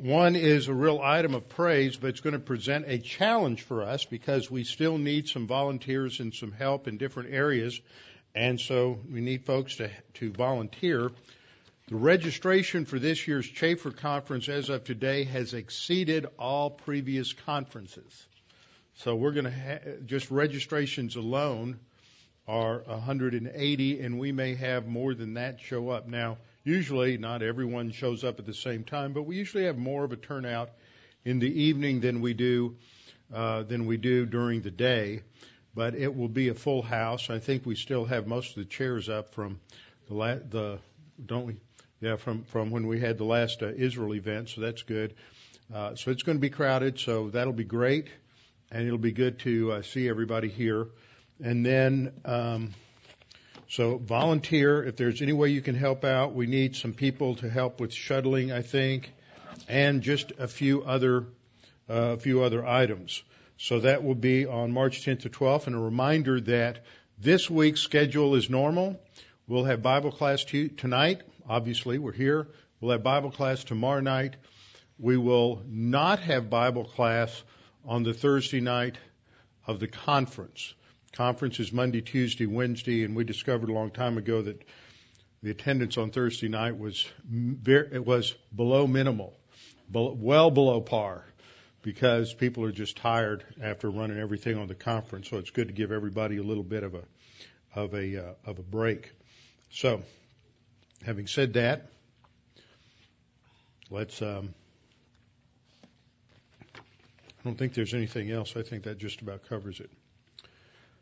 One is a real item of praise, but it's going to present a challenge for us because we still need some volunteers and some help in different areas. And so we need folks to, to volunteer. The registration for this year's Chafer Conference as of today has exceeded all previous conferences. So we're going to ha- just registrations alone are 180, and we may have more than that show up. Now, Usually, not everyone shows up at the same time, but we usually have more of a turnout in the evening than we do uh, than we do during the day. But it will be a full house. I think we still have most of the chairs up from the la- the don't we? Yeah, from from when we had the last uh, Israel event, so that's good. Uh, so it's going to be crowded, so that'll be great, and it'll be good to uh, see everybody here. And then um, so volunteer if there's any way you can help out. We need some people to help with shuttling, I think, and just a few other uh, a few other items. So that will be on March 10th to 12th. And a reminder that this week's schedule is normal. We'll have Bible class t- tonight. Obviously, we're here. We'll have Bible class tomorrow night. We will not have Bible class on the Thursday night of the conference. Conference is Monday, Tuesday, Wednesday, and we discovered a long time ago that the attendance on Thursday night was very, it was below minimal, well below par, because people are just tired after running everything on the conference. So it's good to give everybody a little bit of a of a uh, of a break. So, having said that, let's. Um, I don't think there's anything else. I think that just about covers it.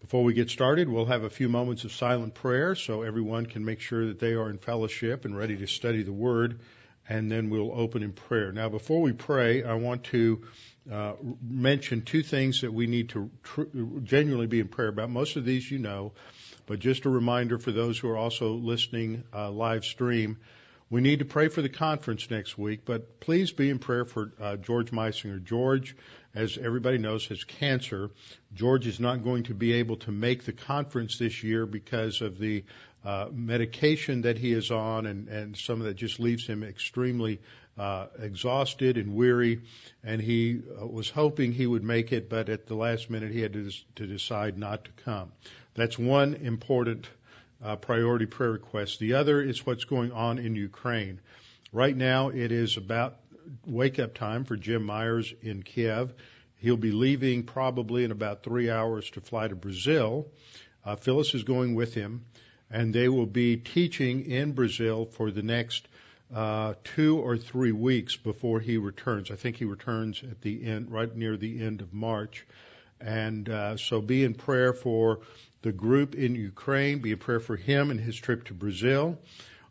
Before we get started, we'll have a few moments of silent prayer so everyone can make sure that they are in fellowship and ready to study the Word, and then we'll open in prayer. Now, before we pray, I want to uh, mention two things that we need to tr- genuinely be in prayer about. Most of these you know, but just a reminder for those who are also listening uh, live stream. We need to pray for the conference next week, but please be in prayer for uh, George Meisinger. George as everybody knows, has cancer. George is not going to be able to make the conference this year because of the uh, medication that he is on, and, and some of that just leaves him extremely uh, exhausted and weary. And he uh, was hoping he would make it, but at the last minute he had to, to decide not to come. That's one important uh, priority prayer request. The other is what's going on in Ukraine. Right now, it is about wake up time for Jim Myers in Kiev. He'll be leaving probably in about three hours to fly to Brazil. Uh, Phyllis is going with him, and they will be teaching in Brazil for the next uh, two or three weeks before he returns. I think he returns at the end, right near the end of March. And uh, so be in prayer for the group in Ukraine, be in prayer for him and his trip to Brazil.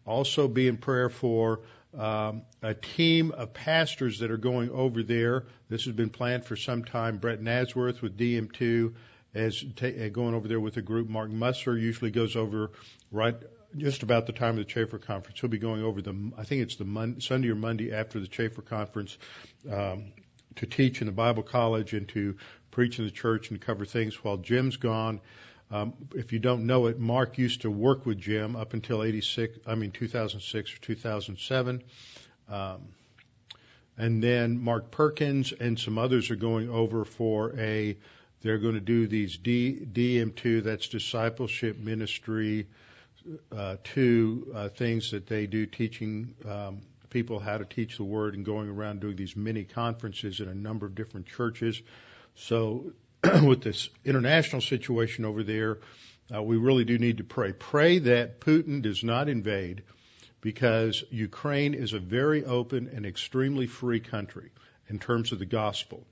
Also be in prayer for um, a team of pastors that are going over there. This has been planned for some time. Brett Nasworth with DM2 is t- uh, going over there with a group. Mark Musser usually goes over right just about the time of the Chafer conference. He'll be going over the, I think it's the Mon- Sunday or Monday after the Chafer conference, um, to teach in the Bible college and to preach in the church and cover things while Jim's gone. Um, if you don't know it, Mark used to work with Jim up until 86, I mean 2006 or 2007. Um, and then Mark Perkins and some others are going over for a, they're going to do these D, DM2, that's discipleship ministry, uh, two uh, things that they do teaching um, people how to teach the word and going around doing these mini conferences in a number of different churches. So with this international situation over there, uh, we really do need to pray. Pray that Putin does not invade because Ukraine is a very open and extremely free country in terms of the gospel.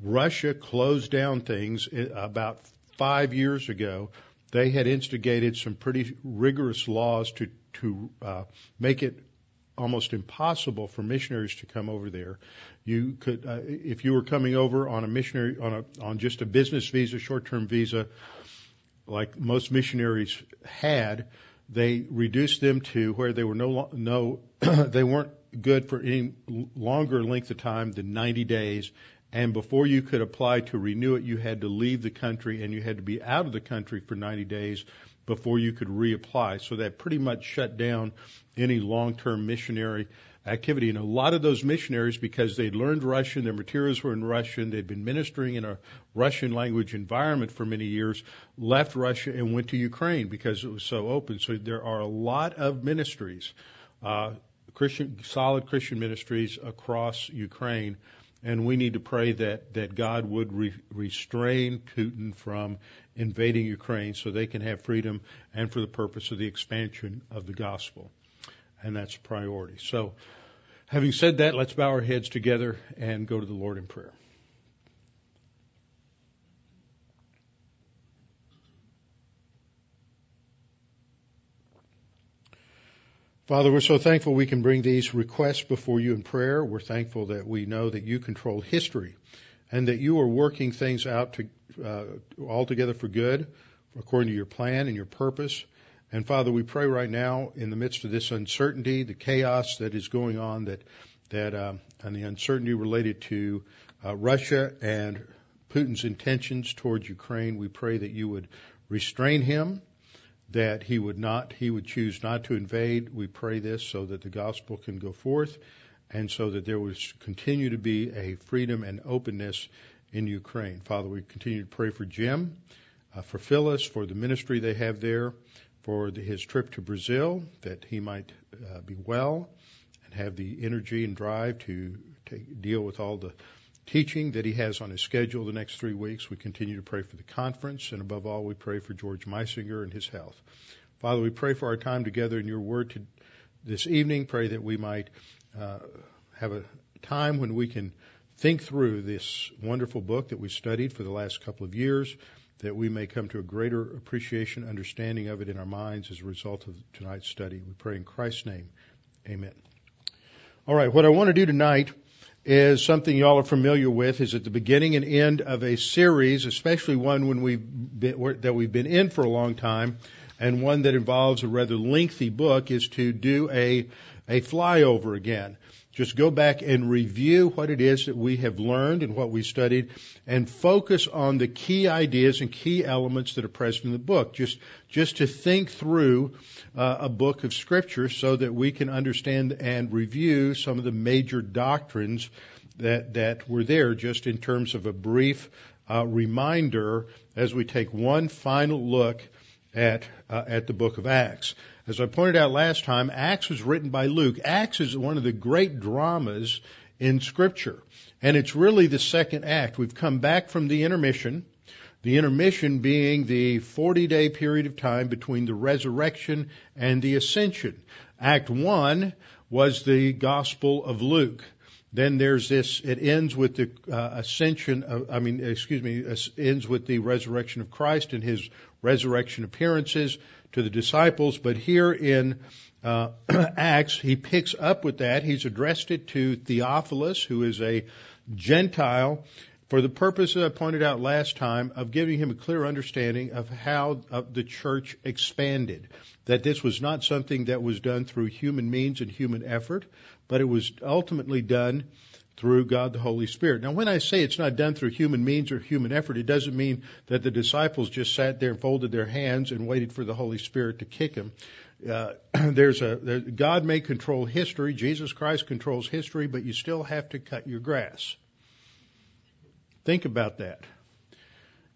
Russia closed down things uh, about five years ago. They had instigated some pretty rigorous laws to to uh, make it almost impossible for missionaries to come over there. You could, uh, if you were coming over on a missionary on a on just a business visa, short-term visa, like most missionaries had, they reduced them to where they were no no they weren't good for any longer length of time than 90 days. And before you could apply to renew it, you had to leave the country and you had to be out of the country for 90 days before you could reapply. So that pretty much shut down any long-term missionary activity. And a lot of those missionaries, because they'd learned Russian, their materials were in Russian, they'd been ministering in a Russian language environment for many years, left Russia and went to Ukraine because it was so open. So there are a lot of ministries, uh, Christian, solid Christian ministries across Ukraine and we need to pray that, that God would re- restrain Putin from invading Ukraine so they can have freedom and for the purpose of the expansion of the gospel. And that's a priority. So, having said that, let's bow our heads together and go to the Lord in prayer. Father, we're so thankful we can bring these requests before you in prayer. We're thankful that we know that you control history and that you are working things out to, uh, all together for good according to your plan and your purpose. And Father, we pray right now in the midst of this uncertainty, the chaos that is going on, that that um, and the uncertainty related to uh, Russia and Putin's intentions towards Ukraine, we pray that you would restrain him that he would not, he would choose not to invade. We pray this so that the gospel can go forth and so that there would continue to be a freedom and openness in Ukraine. Father, we continue to pray for Jim, uh, for Phyllis, for the ministry they have there, for the, his trip to Brazil, that he might uh, be well and have the energy and drive to take, deal with all the teaching that he has on his schedule the next three weeks. We continue to pray for the conference, and above all, we pray for George Meisinger and his health. Father, we pray for our time together in your word to, this evening. Pray that we might uh, have a time when we can think through this wonderful book that we studied for the last couple of years, that we may come to a greater appreciation, understanding of it in our minds as a result of tonight's study. We pray in Christ's name. Amen. All right, what I want to do tonight is something y'all are familiar with. Is at the beginning and end of a series, especially one when we've been, that we've been in for a long time, and one that involves a rather lengthy book, is to do a a flyover again. Just go back and review what it is that we have learned and what we studied and focus on the key ideas and key elements that are present in the book. Just, just to think through uh, a book of scripture so that we can understand and review some of the major doctrines that, that were there just in terms of a brief uh, reminder as we take one final look at, uh, at the book of Acts. As I pointed out last time, Acts was written by Luke. Acts is one of the great dramas in Scripture. And it's really the second act. We've come back from the intermission, the intermission being the 40 day period of time between the resurrection and the ascension. Act 1 was the Gospel of Luke. Then there's this, it ends with the uh, ascension of, I mean, excuse me, ends with the resurrection of Christ and his resurrection appearances to the disciples. But here in uh, Acts, he picks up with that. He's addressed it to Theophilus, who is a Gentile, for the purpose, I pointed out last time, of giving him a clear understanding of how the church expanded. That this was not something that was done through human means and human effort, but it was ultimately done through God the Holy Spirit. Now, when I say it's not done through human means or human effort, it doesn't mean that the disciples just sat there and folded their hands and waited for the Holy Spirit to kick them. Uh, there's a there, God may control history, Jesus Christ controls history, but you still have to cut your grass. Think about that.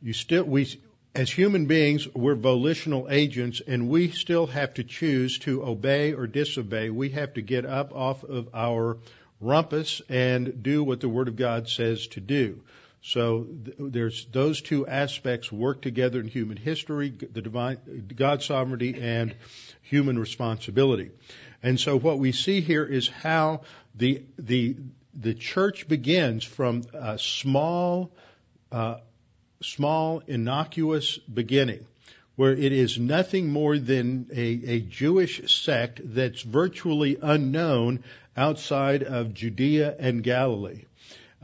You still we as human beings, we're volitional agents and we still have to choose to obey or disobey. We have to get up off of our rumpus and do what the Word of God says to do. So th- there's those two aspects work together in human history, the divine, God's sovereignty and human responsibility. And so what we see here is how the, the, the church begins from a small, uh, small, innocuous beginning where it is nothing more than a, a Jewish sect that's virtually unknown outside of Judea and Galilee.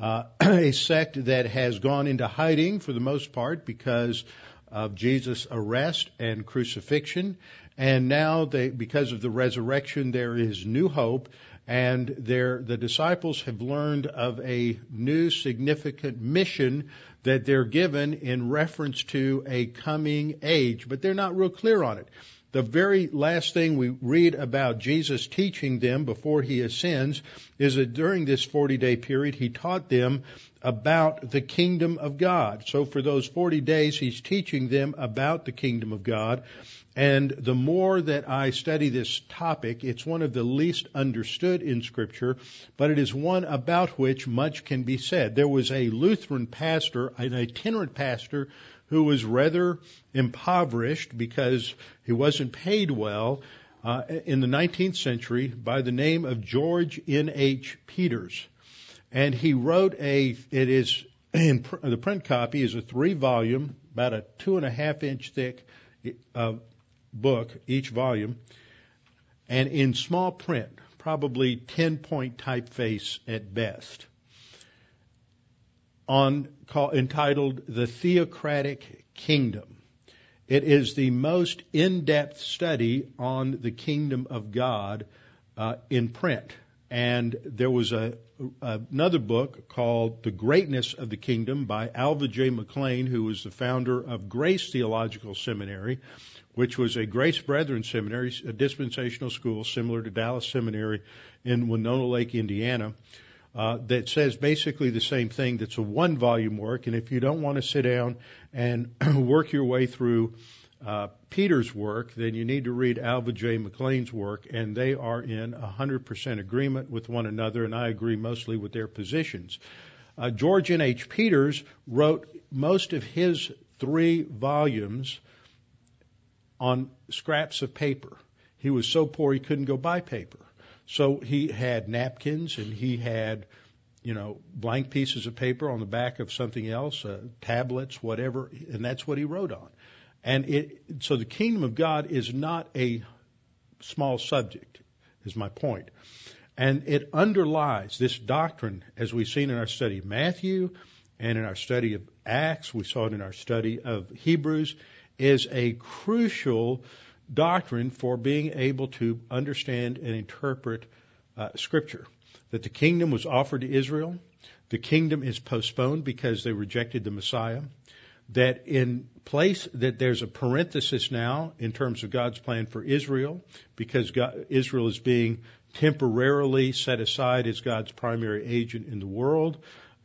Uh, a sect that has gone into hiding for the most part because of Jesus' arrest and crucifixion. And now they, because of the resurrection, there is new hope and the disciples have learned of a new significant mission that they're given in reference to a coming age, but they're not real clear on it. The very last thing we read about Jesus teaching them before he ascends is that during this 40 day period, he taught them about the kingdom of God. So for those 40 days, he's teaching them about the kingdom of God. And the more that I study this topic, it's one of the least understood in scripture, but it is one about which much can be said. There was a Lutheran pastor, an itinerant pastor, who was rather impoverished because he wasn't paid well uh, in the 19th century by the name of George N. H. Peters. And he wrote a, it is, in pr- the print copy is a three volume, about a two and a half inch thick uh, book, each volume, and in small print, probably 10 point typeface at best, on call, entitled The Theocratic Kingdom. It is the most in-depth study on the kingdom of God uh, in print. And there was a, another book called The Greatness of the Kingdom by Alva J. McClain, who was the founder of Grace Theological Seminary, which was a Grace Brethren seminary, a dispensational school similar to Dallas Seminary in Winona Lake, Indiana, uh, that says basically the same thing. That's a one volume work, and if you don't want to sit down and work your way through uh, Peter's work, then you need to read Alva J. McClain's work, and they are in 100% agreement with one another, and I agree mostly with their positions. Uh, George N. H. Peters wrote most of his three volumes on scraps of paper. He was so poor he couldn't go buy paper. So he had napkins and he had, you know, blank pieces of paper on the back of something else, uh, tablets, whatever, and that's what he wrote on. And it, so the kingdom of God is not a small subject, is my point. And it underlies this doctrine, as we've seen in our study of Matthew and in our study of Acts, we saw it in our study of Hebrews, is a crucial doctrine for being able to understand and interpret uh, Scripture. That the kingdom was offered to Israel, the kingdom is postponed because they rejected the Messiah. That in place, that there's a parenthesis now in terms of God's plan for Israel, because God, Israel is being temporarily set aside as God's primary agent in the world.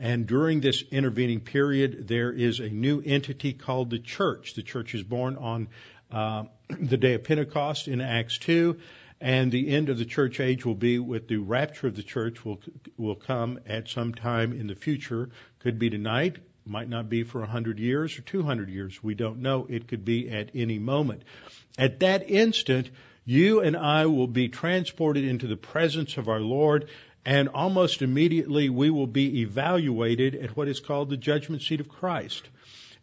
And during this intervening period, there is a new entity called the church. The church is born on uh, the day of Pentecost in Acts 2, and the end of the church age will be with the rapture of the church will will come at some time in the future. Could be tonight, might not be for a hundred years or two hundred years. We don't know. It could be at any moment. At that instant, you and I will be transported into the presence of our Lord and almost immediately we will be evaluated at what is called the judgment seat of Christ.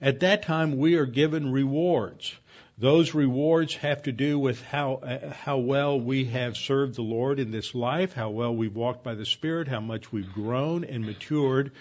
At that time we are given rewards. Those rewards have to do with how uh, how well we have served the Lord in this life, how well we've walked by the Spirit, how much we've grown and matured,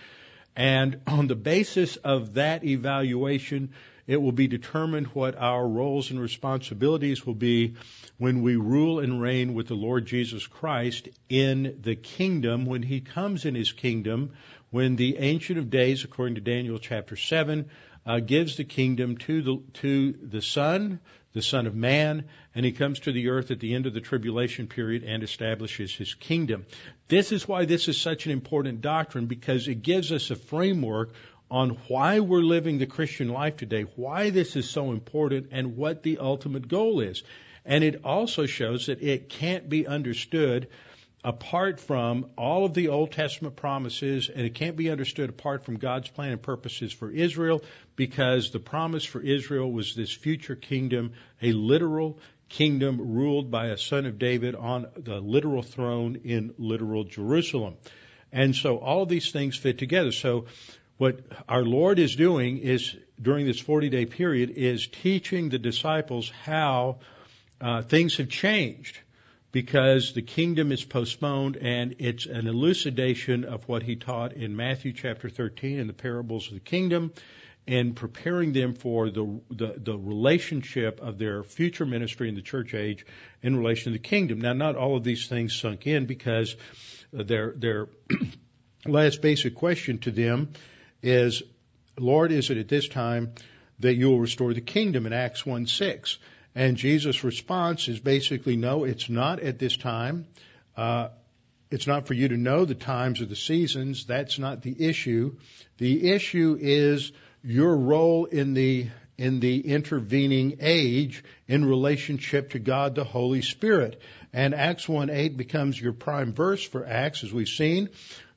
and on the basis of that evaluation, it will be determined what our roles and responsibilities will be when we rule and reign with the Lord Jesus Christ in the kingdom, when He comes in His kingdom, when the Ancient of Days, according to Daniel chapter 7, uh, gives the kingdom to the, to the Son, the Son of Man, and He comes to the earth at the end of the tribulation period and establishes His kingdom. This is why this is such an important doctrine because it gives us a framework on why we're living the Christian life today, why this is so important, and what the ultimate goal is. And it also shows that it can't be understood apart from all of the Old Testament promises, and it can't be understood apart from God's plan and purposes for Israel, because the promise for Israel was this future kingdom, a literal kingdom ruled by a son of David on the literal throne in literal Jerusalem. And so all of these things fit together. So what our Lord is doing is during this 40 day period is teaching the disciples how uh, things have changed because the kingdom is postponed and it's an elucidation of what he taught in Matthew chapter 13 in the parables of the kingdom and preparing them for the, the, the relationship of their future ministry in the church age in relation to the kingdom. Now, not all of these things sunk in because their their last basic question to them is, Lord, is it at this time that you will restore the kingdom in Acts 1 6? And Jesus' response is basically, no, it's not at this time. Uh, it's not for you to know the times or the seasons. That's not the issue. The issue is your role in the in the intervening age in relationship to God the Holy Spirit. And Acts 1 8 becomes your prime verse for Acts, as we've seen.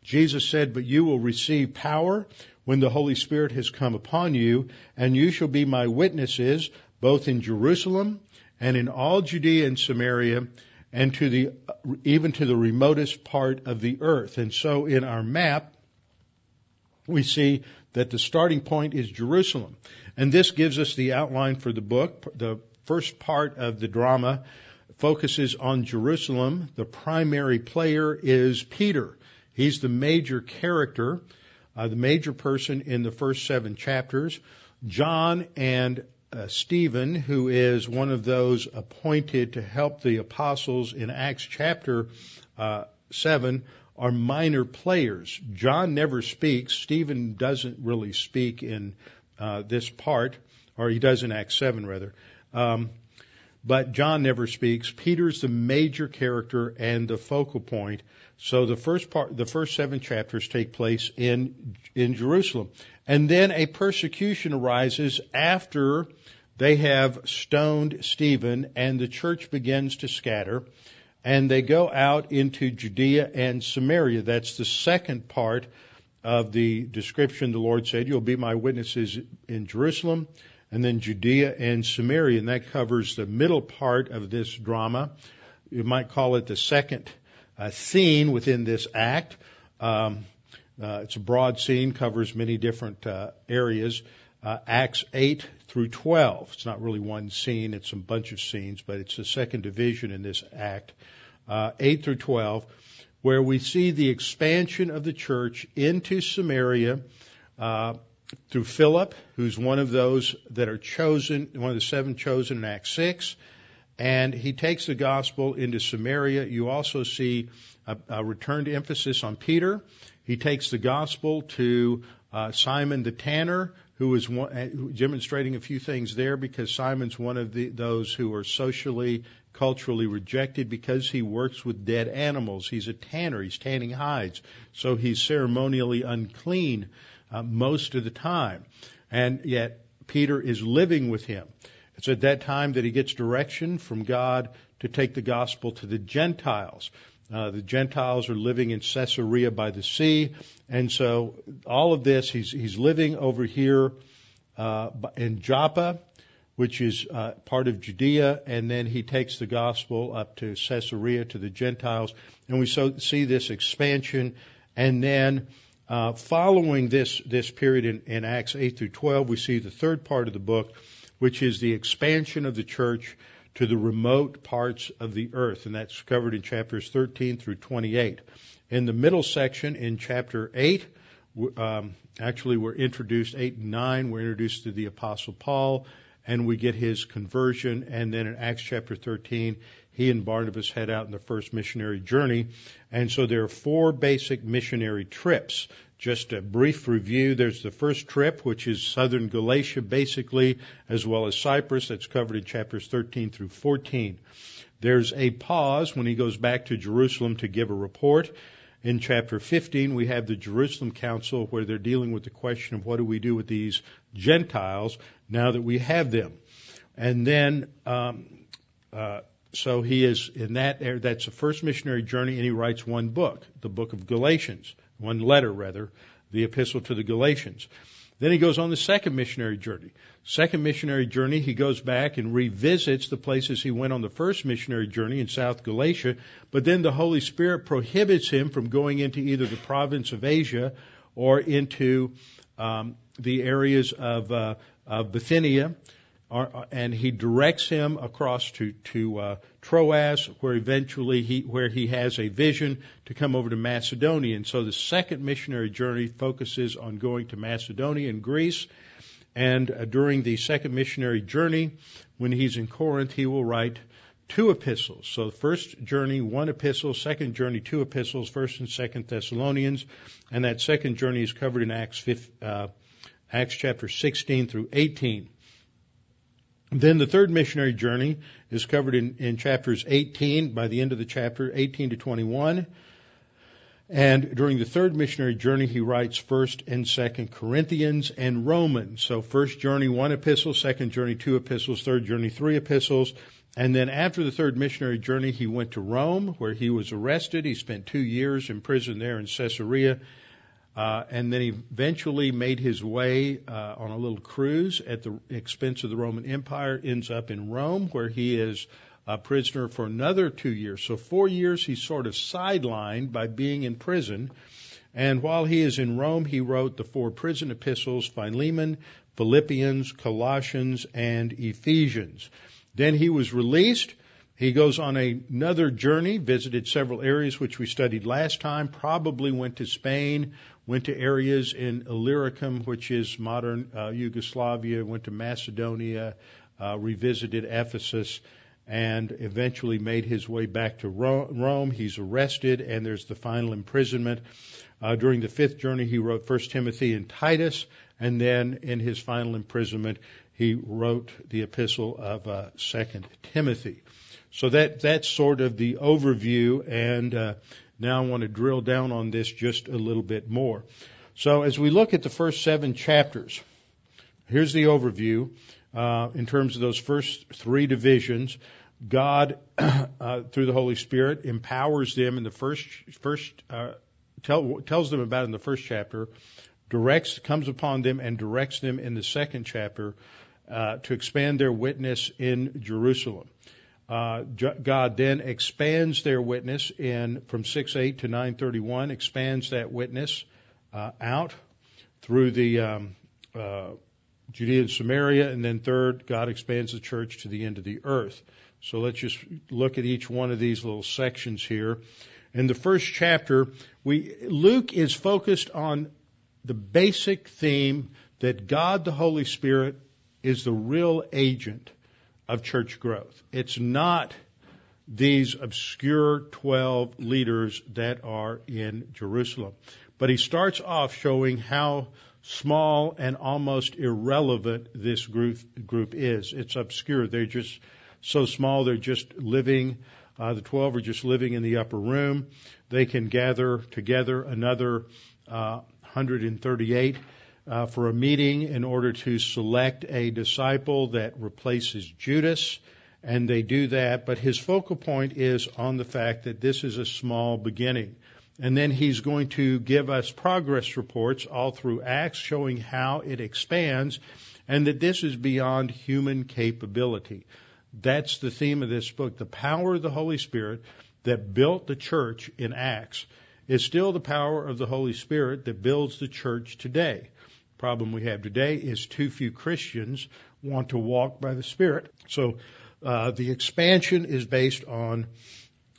Jesus said, But you will receive power when the Holy Spirit has come upon you, and you shall be my witnesses both in Jerusalem and in all Judea and Samaria and to the even to the remotest part of the earth. And so in our map we see that the starting point is Jerusalem. And this gives us the outline for the book. The first part of the drama focuses on Jerusalem. The primary player is Peter. He's the major character, uh, the major person in the first seven chapters. John and uh, Stephen, who is one of those appointed to help the apostles in Acts chapter uh, 7, are minor players. John never speaks. Stephen doesn't really speak in uh, this part, or he does in Acts 7, rather. Um, but John never speaks. Peter's the major character and the focal point. So the first part, the first seven chapters take place in in Jerusalem, and then a persecution arises after they have stoned Stephen, and the church begins to scatter and they go out into Judea and Samaria. That's the second part of the description the Lord said, You'll be my witnesses in Jerusalem, and then Judea and Samaria. And that covers the middle part of this drama. You might call it the second uh, scene within this act. Um, uh, it's a broad scene, covers many different uh, areas. Uh, Acts 8 through 12. It's not really one scene, it's a bunch of scenes, but it's the second division in this act, uh, 8 through 12, where we see the expansion of the church into Samaria uh, through Philip, who's one of those that are chosen, one of the seven chosen in Acts 6. And he takes the gospel into Samaria. You also see a, a returned emphasis on Peter. He takes the gospel to uh, Simon the tanner, who is one, uh, demonstrating a few things there because Simon's one of the, those who are socially, culturally rejected because he works with dead animals. He's a tanner. He's tanning hides. So he's ceremonially unclean uh, most of the time. And yet Peter is living with him. It's at that time that he gets direction from God to take the gospel to the Gentiles. Uh, the Gentiles are living in Caesarea by the sea, and so all of this, he's he's living over here uh, in Joppa, which is uh, part of Judea, and then he takes the gospel up to Caesarea to the Gentiles, and we so, see this expansion, and then. Uh, following this this period in, in Acts 8 through 12, we see the third part of the book, which is the expansion of the church to the remote parts of the earth, and that's covered in chapters 13 through 28. In the middle section, in chapter 8, um, actually we're introduced 8 and 9, we're introduced to the Apostle Paul, and we get his conversion, and then in Acts chapter 13, he and Barnabas head out in the first missionary journey. And so there are four basic missionary trips just a brief review. There's the first trip, which is southern Galatia, basically, as well as Cyprus. That's covered in chapters 13 through 14. There's a pause when he goes back to Jerusalem to give a report. In chapter 15, we have the Jerusalem Council where they're dealing with the question of what do we do with these Gentiles now that we have them. And then, um, uh, so he is in that, that's the first missionary journey, and he writes one book, the book of Galatians one letter rather, the epistle to the Galatians. Then he goes on the second missionary journey. Second missionary journey, he goes back and revisits the places he went on the first missionary journey in South Galatia, but then the Holy Spirit prohibits him from going into either the province of Asia or into um, the areas of, uh, of Bithynia and he directs him across to to uh, Troas, where eventually he where he has a vision to come over to Macedonia. And so the second missionary journey focuses on going to Macedonia and Greece, And uh, during the second missionary journey, when he's in Corinth, he will write two epistles. So first journey, one epistle, second journey, two epistles, first and second Thessalonians, and that second journey is covered in Acts 5, uh, Acts chapter 16 through 18. Then the third missionary journey is covered in, in chapters 18, by the end of the chapter, 18 to 21. And during the third missionary journey, he writes First and Second Corinthians and Romans. So first journey, one epistle; second journey, two epistles; third journey, three epistles. And then after the third missionary journey, he went to Rome, where he was arrested. He spent two years in prison there in Caesarea. Uh, and then he eventually made his way uh, on a little cruise at the expense of the Roman Empire, ends up in Rome, where he is a prisoner for another two years. So four years he's sort of sidelined by being in prison. And while he is in Rome, he wrote the four prison epistles, Philemon, Philippians, Colossians, and Ephesians. Then he was released. He goes on another journey, visited several areas which we studied last time, probably went to Spain, went to areas in Illyricum, which is modern uh, Yugoslavia, went to Macedonia, uh, revisited Ephesus, and eventually made his way back to Rome. He's arrested, and there's the final imprisonment. Uh, during the fifth journey, he wrote First Timothy and Titus, and then in his final imprisonment, he wrote the epistle of uh, Second Timothy. So that that's sort of the overview, and uh, now I want to drill down on this just a little bit more. So as we look at the first seven chapters, here's the overview uh, in terms of those first three divisions. God, uh, through the Holy Spirit, empowers them in the first first uh, tell, tells them about in the first chapter, directs comes upon them and directs them in the second chapter uh, to expand their witness in Jerusalem. Uh, God then expands their witness in from 6:8 to 9:31, expands that witness uh, out through the um, uh, Judea and Samaria, and then third, God expands the church to the end of the earth. So let's just look at each one of these little sections here. In the first chapter, we Luke is focused on the basic theme that God the Holy Spirit is the real agent of church growth. It's not these obscure 12 leaders that are in Jerusalem. But he starts off showing how small and almost irrelevant this group, group is. It's obscure. They're just so small, they're just living, uh, the 12 are just living in the upper room. They can gather together another uh, 138 uh, for a meeting in order to select a disciple that replaces Judas. And they do that, but his focal point is on the fact that this is a small beginning. And then he's going to give us progress reports all through Acts showing how it expands and that this is beyond human capability. That's the theme of this book. The power of the Holy Spirit that built the church in Acts is still the power of the Holy Spirit that builds the church today problem we have today is too few Christians want to walk by the Spirit. So uh, the expansion is based on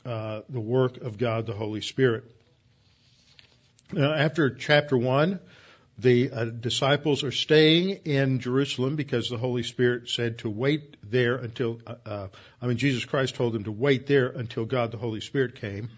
uh, the work of God, the Holy Spirit. Now, after chapter one, the uh, disciples are staying in Jerusalem because the Holy Spirit said to wait there until, uh, uh, I mean, Jesus Christ told them to wait there until God the Holy Spirit came.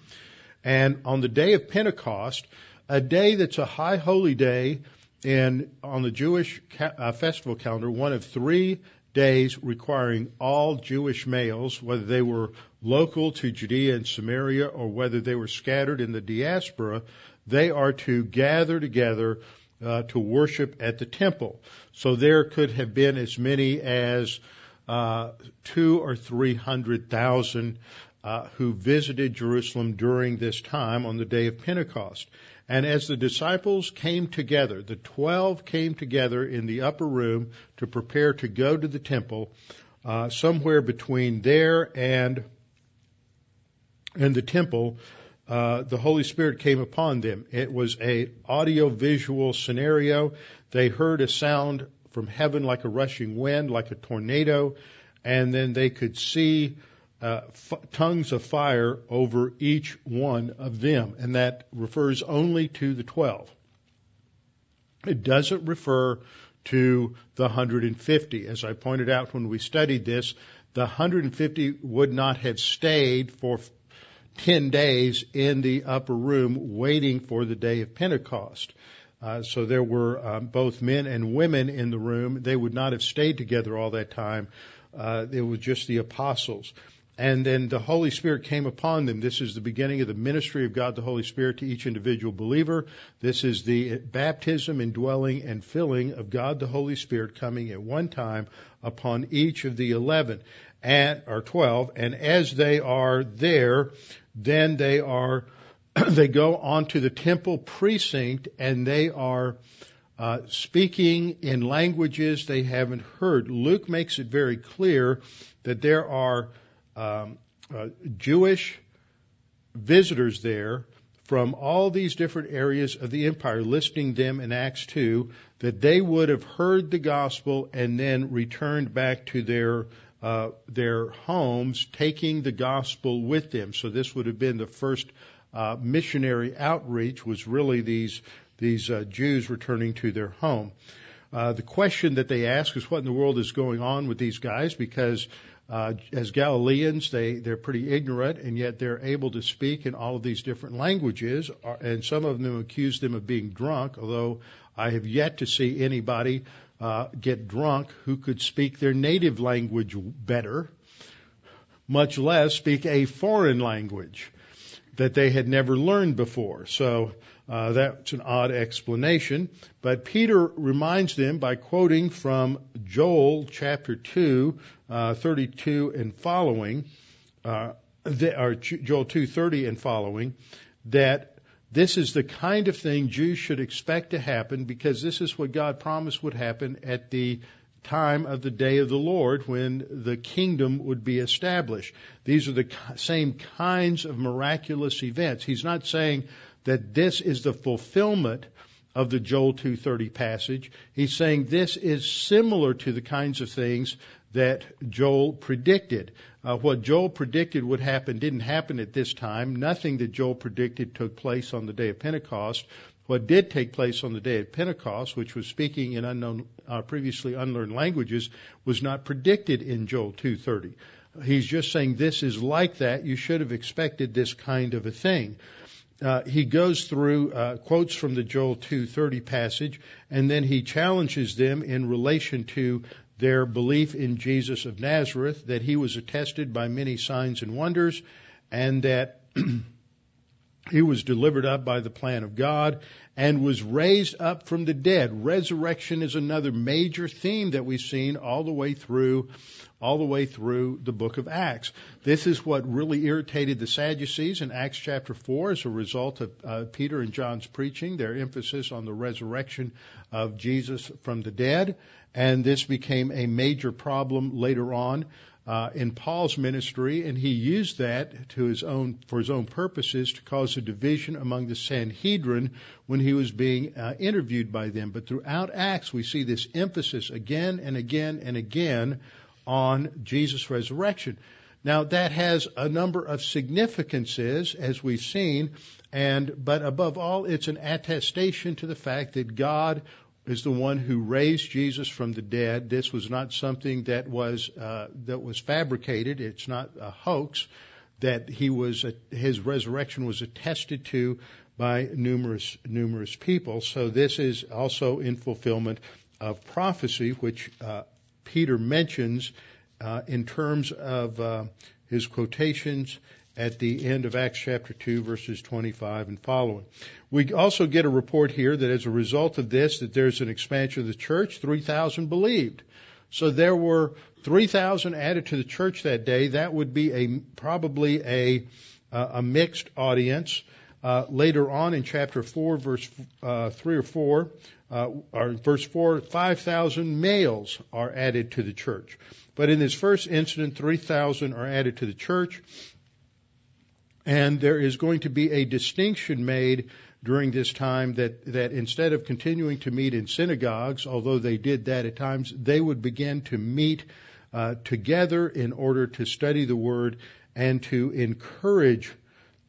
And on the day of Pentecost, a day that's a high holy day and on the Jewish ca- uh, festival calendar, one of three days requiring all Jewish males, whether they were local to Judea and Samaria or whether they were scattered in the diaspora, they are to gather together uh, to worship at the temple. So there could have been as many as uh, two or three hundred thousand uh, who visited Jerusalem during this time on the day of Pentecost. And as the disciples came together, the twelve came together in the upper room to prepare to go to the temple, uh, somewhere between there and and the temple, uh, the Holy Spirit came upon them. It was a audio visual scenario. They heard a sound from heaven like a rushing wind, like a tornado, and then they could see uh, f- tongues of fire over each one of them, and that refers only to the twelve. It doesn't refer to the 150. As I pointed out when we studied this, the 150 would not have stayed for 10 days in the upper room waiting for the day of Pentecost. Uh, so there were um, both men and women in the room. They would not have stayed together all that time. Uh, it was just the apostles. And then the Holy Spirit came upon them. This is the beginning of the ministry of God the Holy Spirit to each individual believer. This is the baptism, indwelling, and filling of God the Holy Spirit coming at one time upon each of the eleven and or twelve. And as they are there, then they are they go onto the temple precinct and they are uh, speaking in languages they haven't heard. Luke makes it very clear that there are Jewish visitors there from all these different areas of the empire, listing them in Acts 2, that they would have heard the gospel and then returned back to their uh, their homes, taking the gospel with them. So this would have been the first uh, missionary outreach. Was really these these uh, Jews returning to their home. Uh, the question that they ask is, what in the world is going on with these guys? Because uh, as Galileans, they, they're pretty ignorant, and yet they're able to speak in all of these different languages. Uh, and some of them accuse them of being drunk, although I have yet to see anybody uh, get drunk who could speak their native language better, much less speak a foreign language that they had never learned before. So uh, that's an odd explanation. But Peter reminds them by quoting from Joel chapter 2, uh, 32 and following, uh, the, or Joel 2:30 and following, that this is the kind of thing Jews should expect to happen because this is what God promised would happen at the time of the day of the Lord when the kingdom would be established. These are the same kinds of miraculous events. He's not saying that this is the fulfillment of the Joel 2:30 passage. He's saying this is similar to the kinds of things that Joel predicted. Uh, what Joel predicted would happen didn't happen at this time. Nothing that Joel predicted took place on the day of Pentecost. What did take place on the day of Pentecost, which was speaking in unknown, uh, previously unlearned languages, was not predicted in Joel 2:30. He's just saying this is like that. You should have expected this kind of a thing uh, he goes through uh, quotes from the Joel 2:30 passage, and then he challenges them in relation to their belief in Jesus of Nazareth, that he was attested by many signs and wonders, and that he was delivered up by the plan of God and was raised up from the dead. Resurrection is another major theme that we've seen all the way through all the way through the book of Acts. This is what really irritated the Sadducees in Acts chapter 4 as a result of uh, Peter and John's preaching, their emphasis on the resurrection of Jesus from the dead. And this became a major problem later on uh, in Paul's ministry, and he used that to his own for his own purposes to cause a division among the Sanhedrin when he was being uh, interviewed by them. But throughout Acts, we see this emphasis again and again and again on Jesus' resurrection. Now that has a number of significances, as we've seen, and but above all, it's an attestation to the fact that God is the one who raised Jesus from the dead. This was not something that was uh, that was fabricated. It's not a hoax. That he was his resurrection was attested to by numerous numerous people. So this is also in fulfillment of prophecy, which uh, Peter mentions uh, in terms of uh, his quotations at the end of Acts chapter 2 verses 25 and following. We also get a report here that as a result of this that there's an expansion of the church, 3,000 believed. So there were 3,000 added to the church that day. That would be a probably a a mixed audience. Uh, later on in chapter 4, verse uh, 3 or 4, uh, or verse 4, 5,000 males are added to the church. But in this first incident, 3,000 are added to the church. And there is going to be a distinction made during this time that, that instead of continuing to meet in synagogues, although they did that at times, they would begin to meet uh, together in order to study the Word and to encourage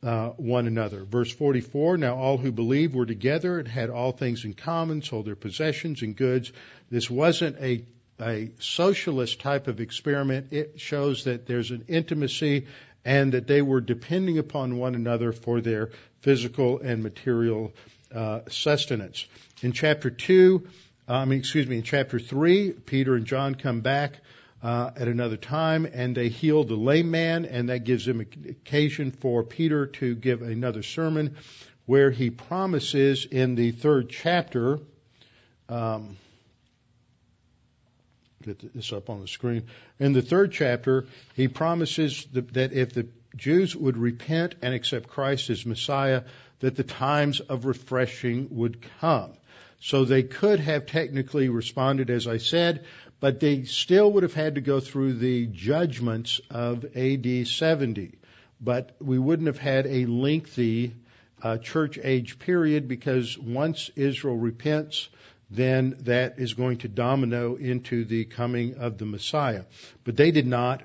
uh, one another. Verse 44, now all who believed were together and had all things in common, sold their possessions and goods. This wasn't a, a socialist type of experiment. It shows that there's an intimacy and that they were depending upon one another for their physical and material uh, sustenance. In chapter 2, I mean, excuse me, in chapter 3, Peter and John come back uh, at another time, and they heal the lame man, and that gives them occasion for Peter to give another sermon where he promises in the third chapter. Um, get this up on the screen. In the third chapter, he promises that if the Jews would repent and accept Christ as Messiah, that the times of refreshing would come. So they could have technically responded, as I said, but they still would have had to go through the judgments of AD 70. But we wouldn't have had a lengthy uh, church age period because once Israel repents, then that is going to domino into the coming of the Messiah. But they did not.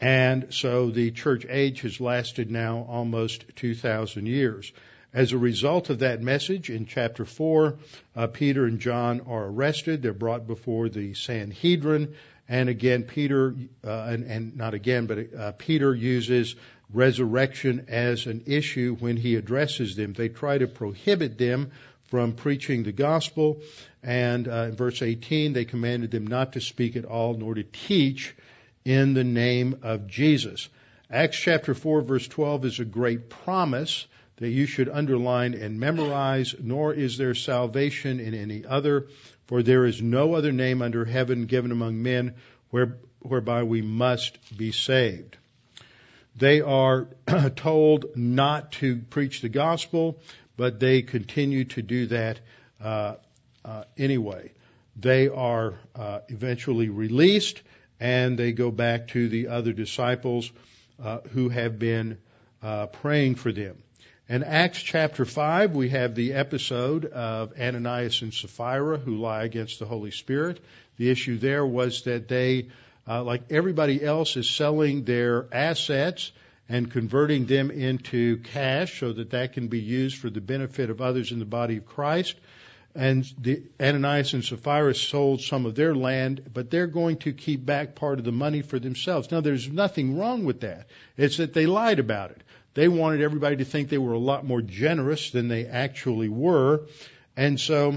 And so the church age has lasted now almost 2,000 years. As a result of that message, in chapter 4, uh, Peter and John are arrested. They're brought before the Sanhedrin. And again, Peter, uh, and, and, not again, but uh, Peter uses resurrection as an issue when he addresses them. They try to prohibit them from preaching the gospel. And uh, in verse 18, they commanded them not to speak at all, nor to teach in the name of Jesus. Acts chapter 4 verse 12 is a great promise that you should underline and memorize, nor is there salvation in any other, for there is no other name under heaven given among men where, whereby we must be saved. They are told not to preach the gospel, but they continue to do that uh, uh, anyway. They are uh, eventually released, and they go back to the other disciples uh, who have been uh, praying for them. In Acts chapter 5, we have the episode of Ananias and Sapphira who lie against the Holy Spirit. The issue there was that they, uh, like everybody else, is selling their assets and converting them into cash so that that can be used for the benefit of others in the body of Christ. And the, Ananias and Sapphira sold some of their land, but they're going to keep back part of the money for themselves. Now, there's nothing wrong with that. It's that they lied about it. They wanted everybody to think they were a lot more generous than they actually were. And so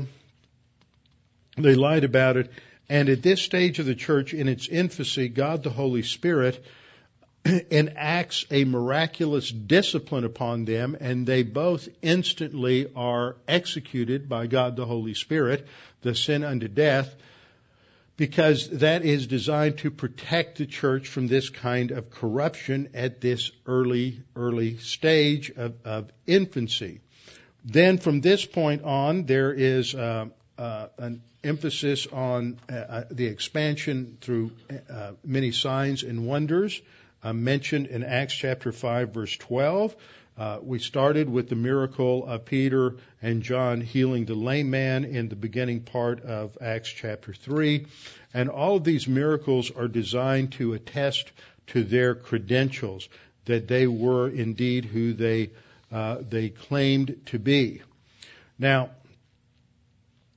they lied about it. And at this stage of the church, in its infancy, God the Holy Spirit enacts a miraculous discipline upon them, and they both instantly are executed by God the Holy Spirit, the sin unto death because that is designed to protect the church from this kind of corruption at this early, early stage of, of infancy. Then from this point on, there is uh, uh, an emphasis on uh, uh the expansion through uh, many signs and wonders uh, mentioned in Acts chapter 5 verse 12. Uh, we started with the miracle of Peter and John healing the lame man in the beginning part of Acts chapter 3. And all of these miracles are designed to attest to their credentials, that they were indeed who they, uh, they claimed to be. Now,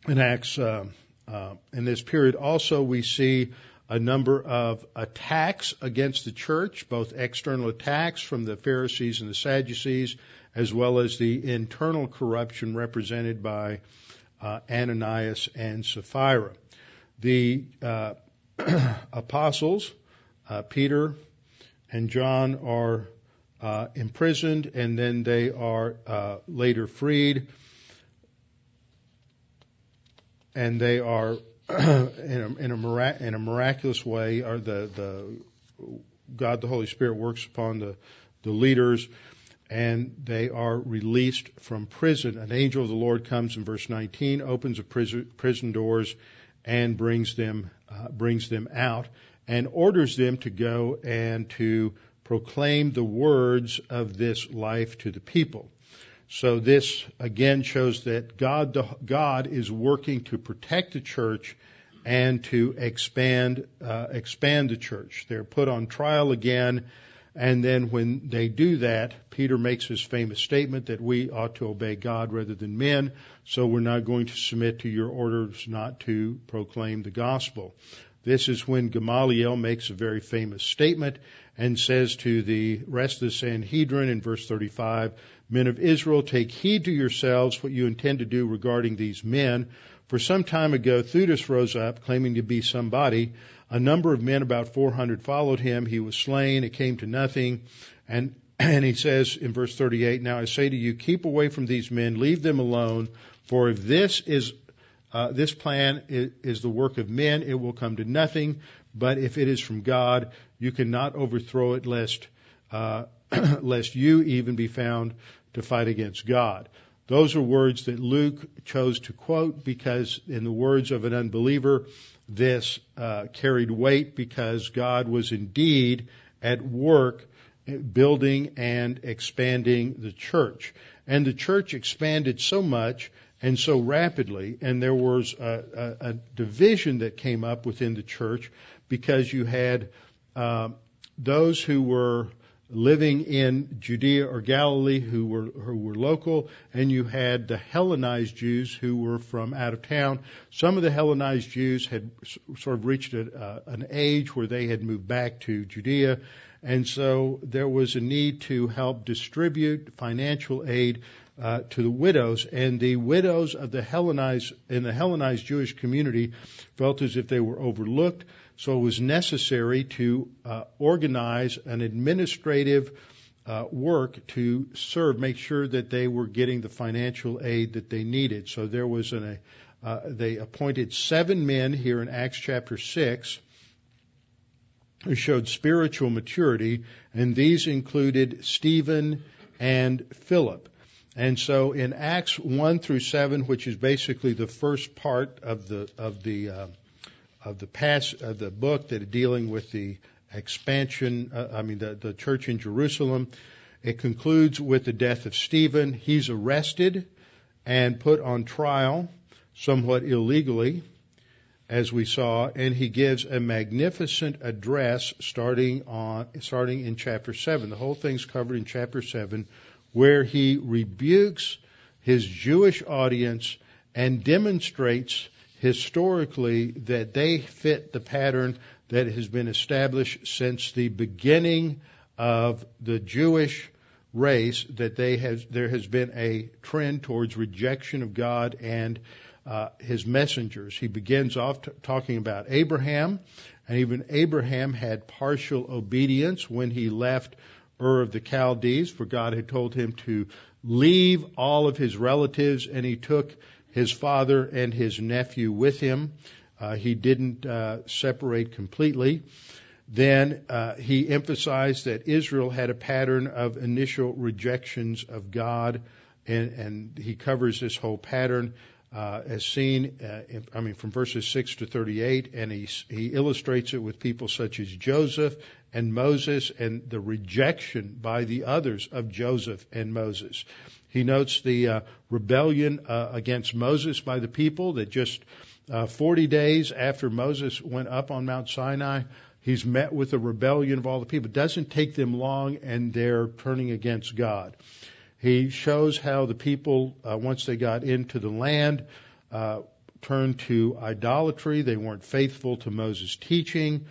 in Acts, uh, uh in this period also we see a number of attacks against the church, both external attacks from the Pharisees and the Sadducees, as well as the internal corruption represented by uh, Ananias and Sapphira. The uh, apostles, uh, Peter and John, are uh, imprisoned and then they are uh, later freed. And they are in a, in a, mirac- in a miraculous way, or the, the God the Holy Spirit works upon the, the leaders and they are released from prison. An angel of the Lord comes in verse 19, opens the prison, prison doors and brings them, uh, brings them out and orders them to go and to proclaim the words of this life to the people. So this again shows that God, God is working to protect the church and to expand, uh, expand the church. They're put on trial again, And then when they do that, Peter makes his famous statement that we ought to obey God rather than men, so we're not going to submit to your orders not to proclaim the gospel. This is when Gamaliel makes a very famous statement and says to the rest of the Sanhedrin in verse 35, Men of Israel, take heed to yourselves what you intend to do regarding these men. For some time ago, Theudas rose up, claiming to be somebody. A number of men, about 400, followed him. He was slain. It came to nothing. And, and he says in verse 38, Now I say to you, keep away from these men, leave them alone, for if this is uh, this plan is, is, the work of men, it will come to nothing. But if it is from God, you cannot overthrow it, lest uh, lest you even be found to fight against God. Those are words that Luke chose to quote because, in the words of an unbeliever, this uh, carried weight because God was indeed at work building and expanding the church. And the church expanded so much and so rapidly, and there was a, a, a division that came up within the church because you had uh, those who were living in Judea or Galilee who were who were local, and you had the Hellenized Jews who were from out of town. Some of the Hellenized Jews had sort of reached a, uh, an age where they had moved back to Judea, and so there was a need to help distribute financial aid uh, to the widows, and the widows of the Hellenized in the Hellenized Jewish community felt as if they were overlooked. So it was necessary to uh, organize an administrative uh, work to serve, make sure that they were getting the financial aid that they needed. So there was an, uh, they appointed seven men here in Acts chapter six who showed spiritual maturity, and these included Stephen and Philip. And so in Acts 1 through 7, which is basically the first part of the, of the, uh, of the pass, of the book that is dealing with the expansion, uh, I mean, the, the church in Jerusalem, it concludes with the death of Stephen. He's arrested and put on trial, somewhat illegally, as we saw, and he gives a magnificent address starting on, starting in chapter 7. The whole thing's covered in chapter 7 where he rebukes his Jewish audience and demonstrates historically that they fit the pattern that has been established since the beginning of the Jewish race that they has there has been a trend towards rejection of God and uh, his messengers. He begins off t- talking about Abraham, and even Abraham had partial obedience when he left Ur of the Chaldees, for God had told him to leave all of his relatives, and he took his father and his nephew with him. Uh, he didn't uh, separate completely. Then uh, he emphasized that Israel had a pattern of initial rejections of God, and, and he covers this whole pattern uh, as seen, uh, in, I mean, from verses 6 to 38, and he, he illustrates it with people such as Joseph and Moses and the rejection by the others of Joseph and Moses. He notes the uh, rebellion uh, against Moses by the people that just uh, 40 days after Moses went up on Mount Sinai, he's met with a rebellion of all the people. It doesn't take them long and they're turning against God. He shows how the people, uh, once they got into the land, uh, turned to idolatry. They weren't faithful to Moses' teaching.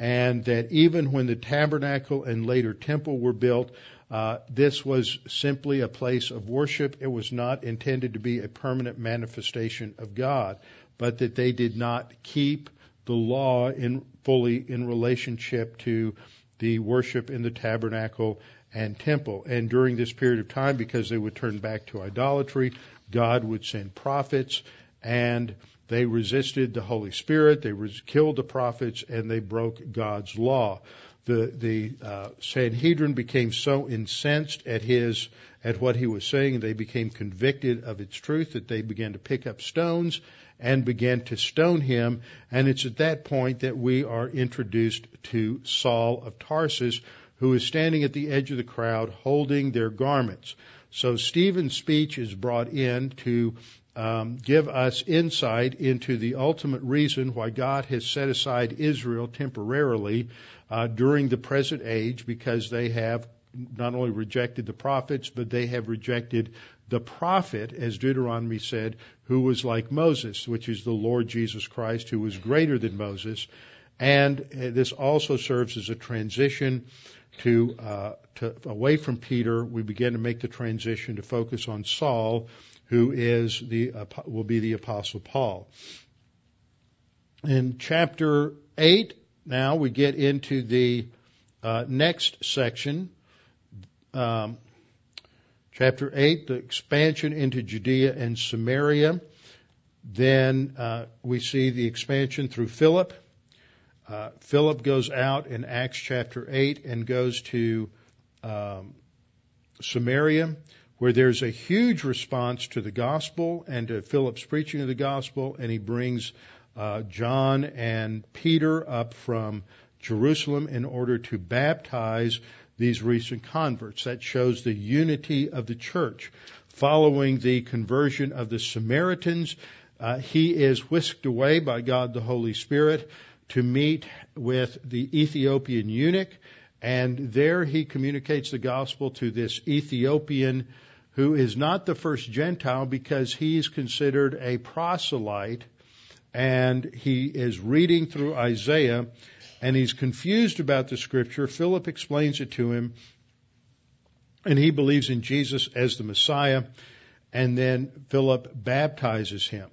And that even when the tabernacle and later temple were built, uh, this was simply a place of worship. It was not intended to be a permanent manifestation of God, but that they did not keep the law in fully in relationship to the worship in the tabernacle and temple. And during this period of time, because they would turn back to idolatry, God would send prophets, and they resisted the Holy Spirit. They res- killed the prophets, and they broke God's law. The the uh, Sanhedrin became so incensed at his at what he was saying, they became convicted of its truth that they began to pick up stones and began to stone him. And it's at that point that we are introduced to Saul of Tarsus, who is standing at the edge of the crowd holding their garments. So Stephen's speech is brought in to um, give us insight into the ultimate reason why God has set aside Israel temporarily uh, during the present age, because they have not only rejected the prophets, but they have rejected the prophet, as Deuteronomy said, who was like Moses, which is the Lord Jesus Christ, who was greater than Moses. And uh, this also serves as a transition to, uh, to away from Peter. We begin to make the transition to focus on Saul, who is the will be the apostle Paul. In chapter eight, now we get into the uh, next section. Um, chapter 8, the expansion into Judea and Samaria. Then uh, we see the expansion through Philip. Uh, Philip goes out in Acts chapter 8 and goes to um, Samaria where there's a huge response to the gospel and to Philip's preaching of the gospel, and he brings uh, John and Peter up from Jerusalem in order to baptize these recent converts. That shows the unity of the church. Following the conversion of the Samaritans, uh, he is whisked away by God the Holy Spirit to meet with the Ethiopian eunuch, and there he communicates the gospel to this Ethiopian who is not the first Gentile because he's considered a proselyte and he is reading through Isaiah and he's confused about the scripture. Philip explains it to him and he believes in Jesus as the Messiah and then Philip baptizes him.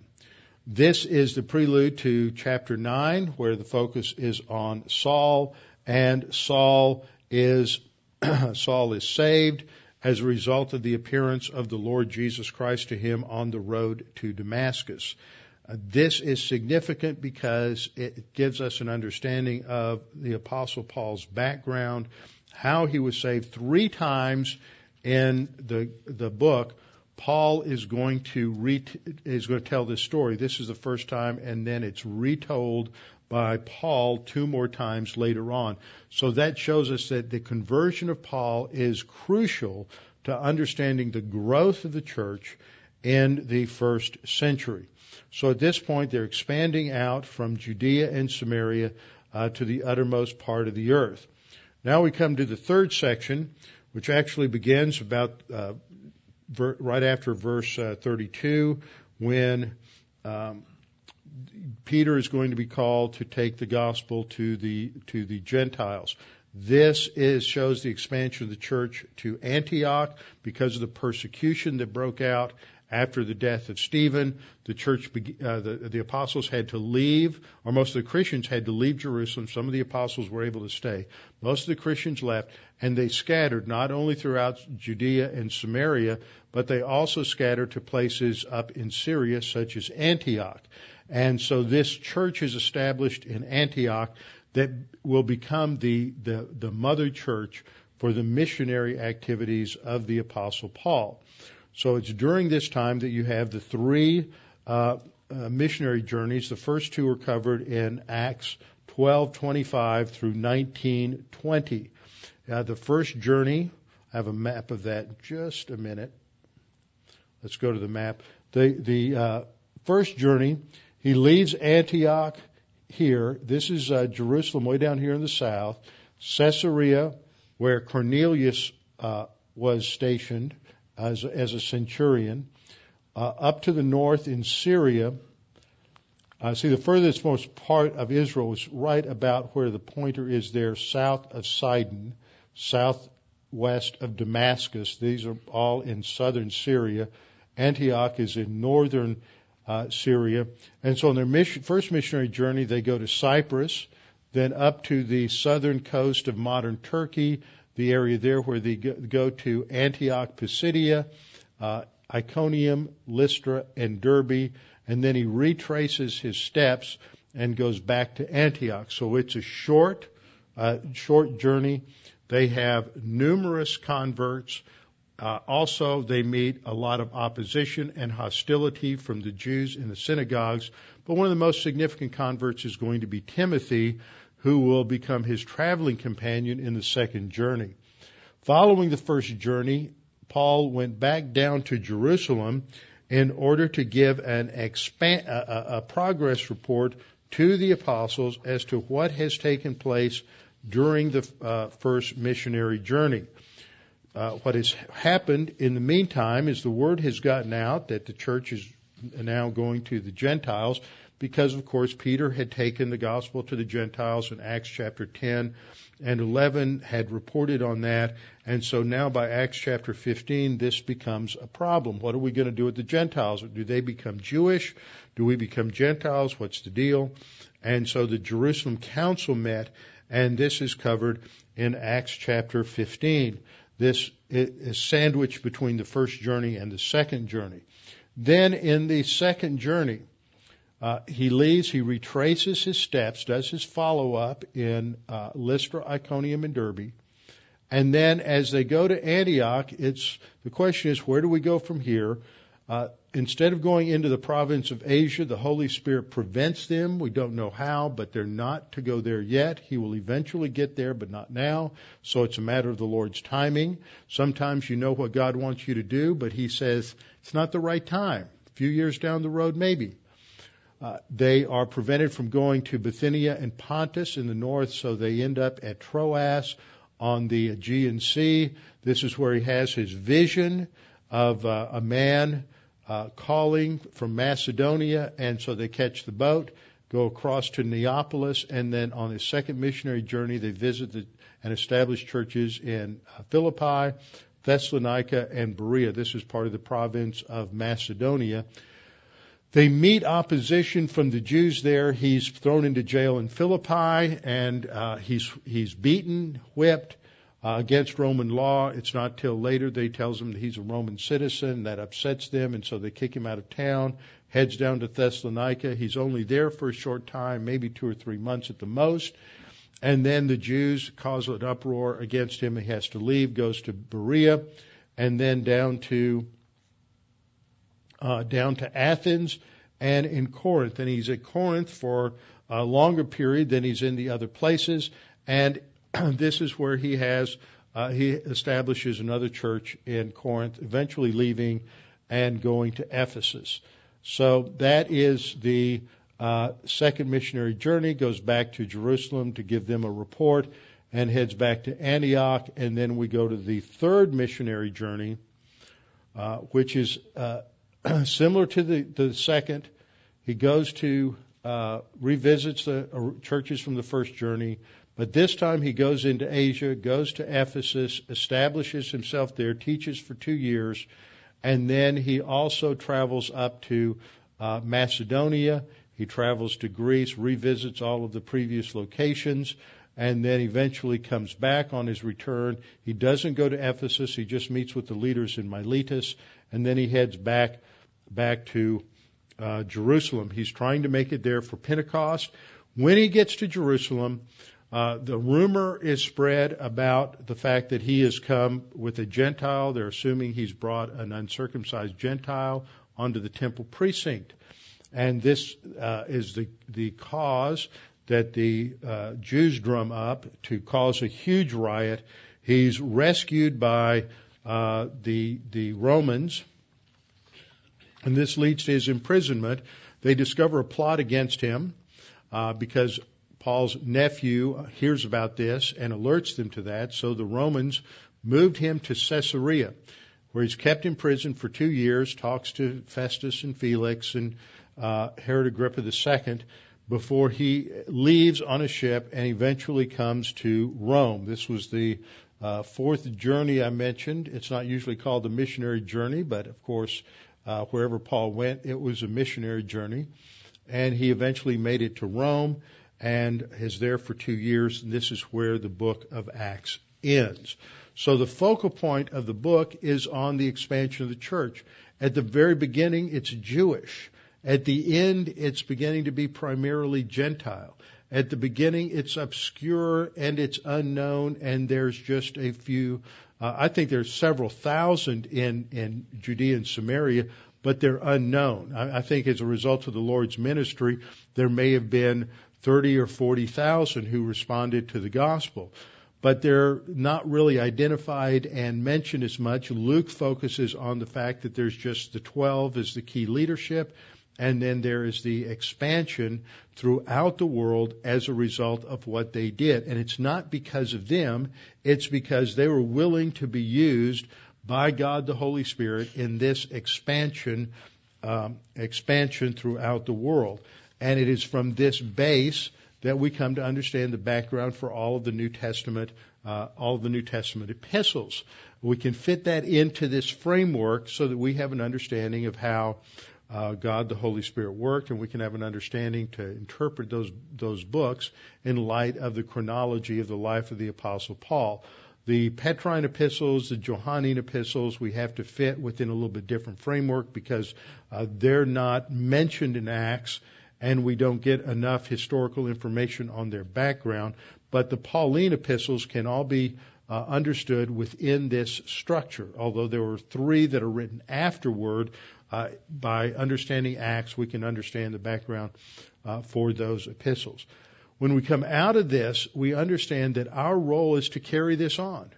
This is the prelude to chapter 9 where the focus is on Saul and Saul is Saul is saved as a result of the appearance of the Lord Jesus Christ to him on the road to Damascus. Uh, this is significant because it gives us an understanding of the Apostle Paul's background, how he was saved three times in the the book. Paul is going to re- is going to tell this story. This is the first time, and then it's retold by Paul two more times later on. So that shows us that the conversion of Paul is crucial to understanding the growth of the church in the first century. So at this point, they're expanding out from Judea and Samaria uh, to the uttermost part of the earth. Now we come to the third section, which actually begins about uh, ver- right after verse uh, 32, when um, Peter is going to be called to take the gospel to the to the Gentiles. This is shows the expansion of the church to Antioch because of the persecution that broke out after the death of Stephen. The church, uh, the, the apostles had to leave, or most of the Christians had to leave Jerusalem. Some of the apostles were able to stay. Most of the Christians left, and they scattered not only throughout Judea and Samaria, but they also scattered to places up in Syria, such as Antioch. And so this church is established in Antioch that will become the, the, the mother church for the missionary activities of the Apostle Paul. So it's during this time that you have the three uh, uh, missionary journeys. The first two are covered in Acts 12:25 through 19:20. Uh, the first journey, I have a map of that. Just a minute. Let's go to the map. The the uh, first journey he leaves Antioch here. This is uh, Jerusalem, way down here in the south. Caesarea, where Cornelius uh, was stationed as, as a centurion. Uh, up to the north in Syria. Uh, see, the furthest most part of Israel is right about where the pointer is there, south of Sidon, southwest of Damascus. These are all in southern Syria. Antioch is in northern uh, Syria. And so on their mission, first missionary journey, they go to Cyprus, then up to the southern coast of modern Turkey, the area there where they go to Antioch, Pisidia, uh, Iconium, Lystra, and Derbe, and then he retraces his steps and goes back to Antioch. So it's a short, uh, short journey. They have numerous converts. Uh, also, they meet a lot of opposition and hostility from the Jews in the synagogues. But one of the most significant converts is going to be Timothy, who will become his traveling companion in the second journey. Following the first journey, Paul went back down to Jerusalem in order to give an expand, a, a progress report to the apostles as to what has taken place during the uh, first missionary journey. Uh, what has happened in the meantime is the word has gotten out that the church is now going to the Gentiles because, of course, Peter had taken the gospel to the Gentiles in Acts chapter 10 and 11 had reported on that. And so now by Acts chapter 15, this becomes a problem. What are we going to do with the Gentiles? Do they become Jewish? Do we become Gentiles? What's the deal? And so the Jerusalem Council met, and this is covered in Acts chapter 15. This is sandwiched between the first journey and the second journey. Then in the second journey, uh, he leaves, he retraces his steps, does his follow up in uh, Lystra, Iconium, and Derbe. And then as they go to Antioch, it's, the question is, where do we go from here? Uh, instead of going into the province of Asia, the Holy Spirit prevents them. We don't know how, but they're not to go there yet. He will eventually get there, but not now. So it's a matter of the Lord's timing. Sometimes you know what God wants you to do, but He says it's not the right time. A few years down the road, maybe. Uh, they are prevented from going to Bithynia and Pontus in the north, so they end up at Troas on the Aegean Sea. This is where he has his vision of uh, a man uh, calling from Macedonia, and so they catch the boat, go across to Neapolis, and then on his second missionary journey, they visit the, and establish churches in uh, Philippi, Thessalonica, and Berea. This is part of the province of Macedonia. They meet opposition from the Jews there. He's thrown into jail in Philippi, and uh, he's he's beaten, whipped uh, against Roman law. It's not till later they tells him that he's a Roman citizen. That upsets them, and so they kick him out of town. Heads down to Thessalonica. He's only there for a short time, maybe two or three months at the most. And then the Jews cause an uproar against him. He has to leave, goes to Berea, and then down to uh, down to Athens and in Corinth. And he's at Corinth for a longer period than he's in the other places. And this is where he has uh, he establishes another church in Corinth, eventually leaving and going to Ephesus. So that is the uh, second missionary journey. Goes back to Jerusalem to give them a report, and heads back to Antioch. And then we go to the third missionary journey, uh, which is uh, similar to the, the second. He goes to uh, revisits the uh, churches from the first journey, but this time he goes into Asia, goes to Ephesus, establishes himself there, teaches for two years, and then he also travels up to uh, Macedonia. He travels to Greece, revisits all of the previous locations, and then eventually comes back on his return. He doesn't go to Ephesus, he just meets with the leaders in Miletus, and then he heads back back to uh, Jerusalem. He's trying to make it there for Pentecost. When he gets to Jerusalem, uh, the rumor is spread about the fact that he has come with a Gentile. They're assuming he's brought an uncircumcised Gentile onto the temple precinct. And this uh, is the, the cause that the uh, Jews drum up to cause a huge riot. He's rescued by uh, the the Romans and this leads to his imprisonment. They discover a plot against him uh, because Paul's nephew hears about this and alerts them to that. So the Romans moved him to Caesarea, where he's kept in prison for two years, talks to Festus and Felix and uh, Herod Agrippa II before he leaves on a ship and eventually comes to Rome. This was the uh, fourth journey I mentioned. It's not usually called the missionary journey, but of course, uh, wherever Paul went. It was a missionary journey. And he eventually made it to Rome and is there for two years. And this is where the book of Acts ends. So the focal point of the book is on the expansion of the church. At the very beginning, it's Jewish. At the end, it's beginning to be primarily Gentile. At the beginning, it's obscure and it's unknown, and there's just a few uh, I think there's several thousand in, in Judea and Samaria, but they're unknown. I, I think as a result of the Lord's ministry, there may have been 30 or 40,000 who responded to the gospel. but they're not really identified and mentioned as much. Luke focuses on the fact that there's just the 12 as the key leadership, and then there is the expansion throughout the world as a result of what they did. And it's not because of them, it's because they were willing to be used by God the Holy Spirit in this expansion, um, expansion throughout the world. And it is from this base that we come to understand the background for all of the New Testament, uh, all of the New Testament epistles. We can fit that into this framework so that we have an understanding of how uh, God the Holy Spirit worked, and we can have an understanding to interpret those those books in light of the chronology of the life of the Apostle Paul. The Petrine epistles, the Johannine epistles, we have to fit within a little bit different framework because uh, they're not mentioned in Acts, and we don't get enough historical information on their background. But the Pauline epistles can all be uh, understood within this structure. Although there were three that are written afterward, uh, by understanding Acts, we can understand the background uh, for those epistles. When we come out of this, we understand that our role is to carry this on.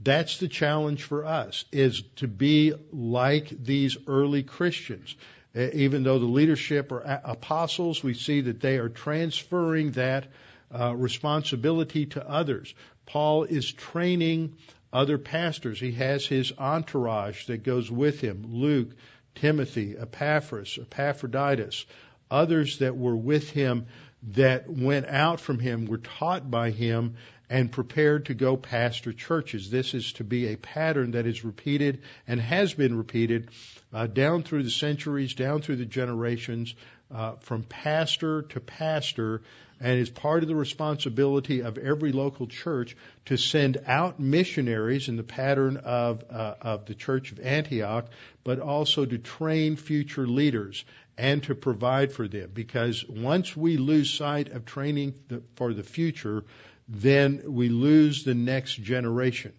That's the challenge for us, is to be like these early Christians. Even though the leadership are apostles, we see that they are transferring that uh, responsibility to others. Paul is training other pastors. He has his entourage that goes with him. Luke, Timothy, Epaphras, Epaphroditus, others that were with him that went out from him, were taught by him, and prepared to go pastor churches. This is to be a pattern that is repeated and has been repeated uh, down through the centuries, down through the generations, uh, from pastor to pastor, and is part of the responsibility of every local church to send out missionaries in the pattern of uh, of the Church of Antioch, but also to train future leaders and to provide for them. Because once we lose sight of training the, for the future, then we lose the next generation.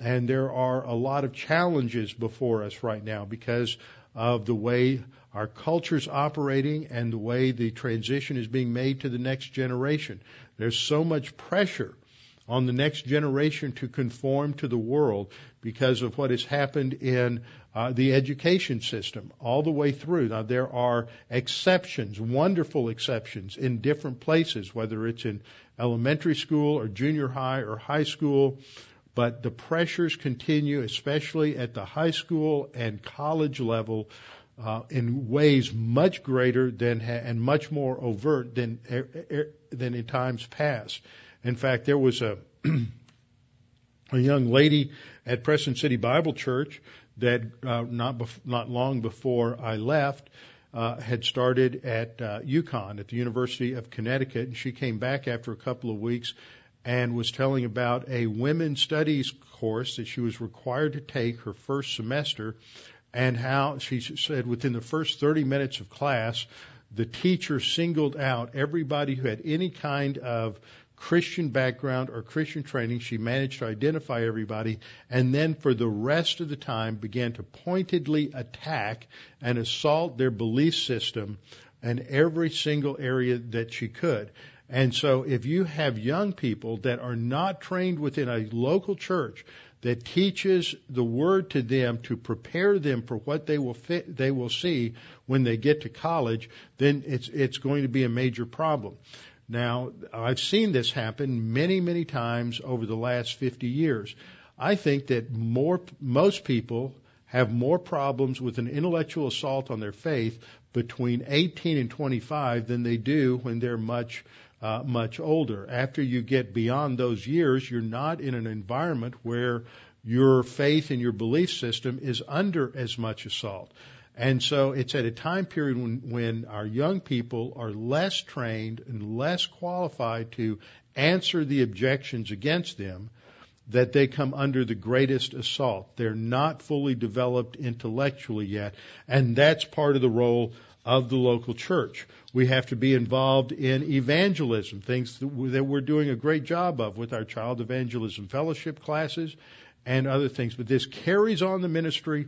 And there are a lot of challenges before us right now because of the way our culture's operating and the way the transition is being made to the next generation. There's so much pressure on the next generation to conform to the world because of what has happened in uh, the education system all the way through. Now, there are exceptions, wonderful exceptions in different places, whether it's in elementary school or junior high or high school. But the pressures continue, especially at the high school and college level, uh, in ways much greater than ha- and much more overt than er, er, than in times past. In fact, there was a a young lady at Preston City Bible Church that uh, not bef- not long before I left uh, had started at uh, UConn at the University of Connecticut, and she came back after a couple of weeks and was telling about a women's studies course that she was required to take her first semester, and how she said within the first 30 minutes of class, the teacher singled out everybody who had any kind of Christian background or Christian training. She managed to identify everybody and then for the rest of the time began to pointedly attack and assault their belief system in every single area that she could. And so if you have young people that are not trained within a local church that teaches the word to them to prepare them for what they will fit, they will see when they get to college, then it's it's going to be a major problem. Now, I've seen this happen many, many times over the last 50 years. I think that more, most people have more problems with an intellectual assault on their faith between 18 and 25 than they do when they're much, uh, much older. After you get beyond those years, you're not in an environment where your faith and your belief system is under as much assault. And so it's at a time period when, when our young people are less trained and less qualified to answer the objections against them that they come under the greatest assault. They're not fully developed intellectually yet, and that's part of the role of the local church. We have to be involved in evangelism, things that we're doing a great job of with our child evangelism fellowship classes and other things. But this carries on the ministry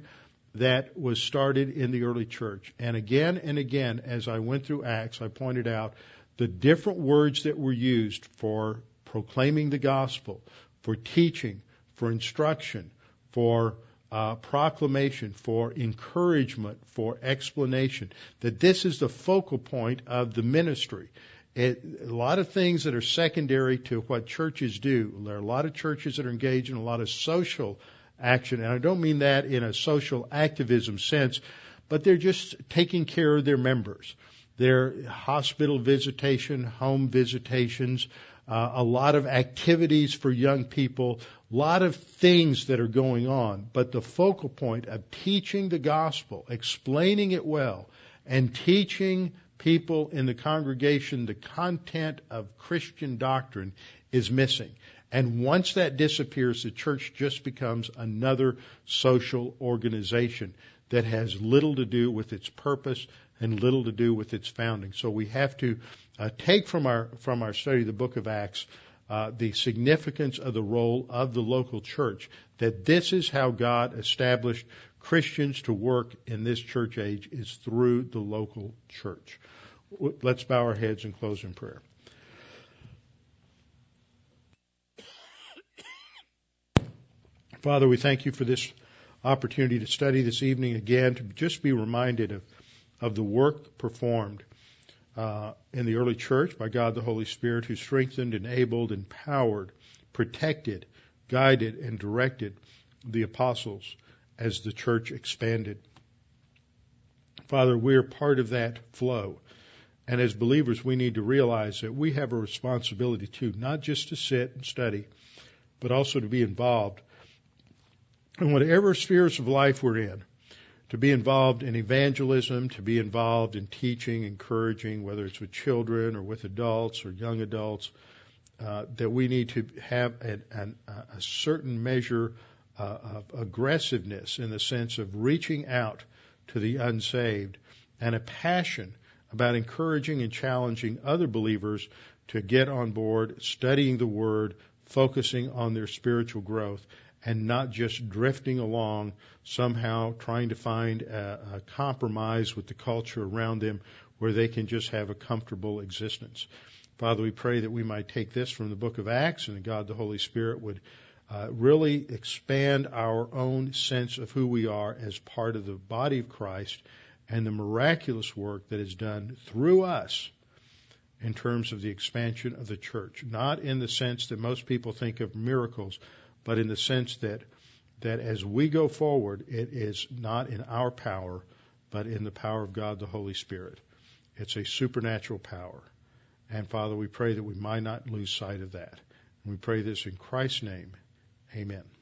that was started in the early church. And again and again, as I went through Acts, I pointed out the different words that were used for proclaiming the gospel, for teaching, for instruction, for uh, proclamation, for encouragement, for explanation. That this is the focal point of the ministry. It, a lot of things that are secondary to what churches do. There are a lot of churches that are engaged in a lot of social action, and I don't mean that in a social activism sense, but they're just taking care of their members. Their hospital visitation, home visitations, uh, a lot of activities for young people, a lot of things that are going on. But the focal point of teaching the gospel, explaining it well, and teaching people in the congregation the content of Christian doctrine is missing. And once that disappears, the church just becomes another social organization that has little to do with its purpose and little to do with its founding. So we have to uh, take from our from our study of the book of Acts uh, the significance of the role of the local church. That this is how God established Christians to work in this church age is through the local church. Let's bow our heads and close in prayer. Father, we thank you for this opportunity to study this evening again, to just be reminded of, of the work performed uh, in the early church by God the Holy Spirit, who strengthened, enabled, empowered, protected, guided, and directed the apostles as the church expanded. Father, we're part of that flow. And as believers, we need to realize that we have a responsibility too, not just to sit and study, but also to be involved in whatever spheres of life we're in to be involved in evangelism, to be involved in teaching, encouraging, whether it's with children or with adults or young adults, uh, that we need to have an, an, a certain measure uh, of aggressiveness in the sense of reaching out to the unsaved and a passion about encouraging and challenging other believers to get on board, studying the Word, focusing on their spiritual growth, and not just drifting along somehow trying to find a, a compromise with the culture around them where they can just have a comfortable existence. Father, we pray that we might take this from the book of Acts and that God the Holy Spirit would uh, really expand our own sense of who we are as part of the body of Christ and the miraculous work that is done through us in terms of the expansion of the church. Not in the sense that most people think of miracles, but in the sense that that as we go forward, it is not in our power, but in the power of God the Holy Spirit. It's a supernatural power. And Father, we pray that we might not lose sight of that. And we pray this in Christ's name. Amen.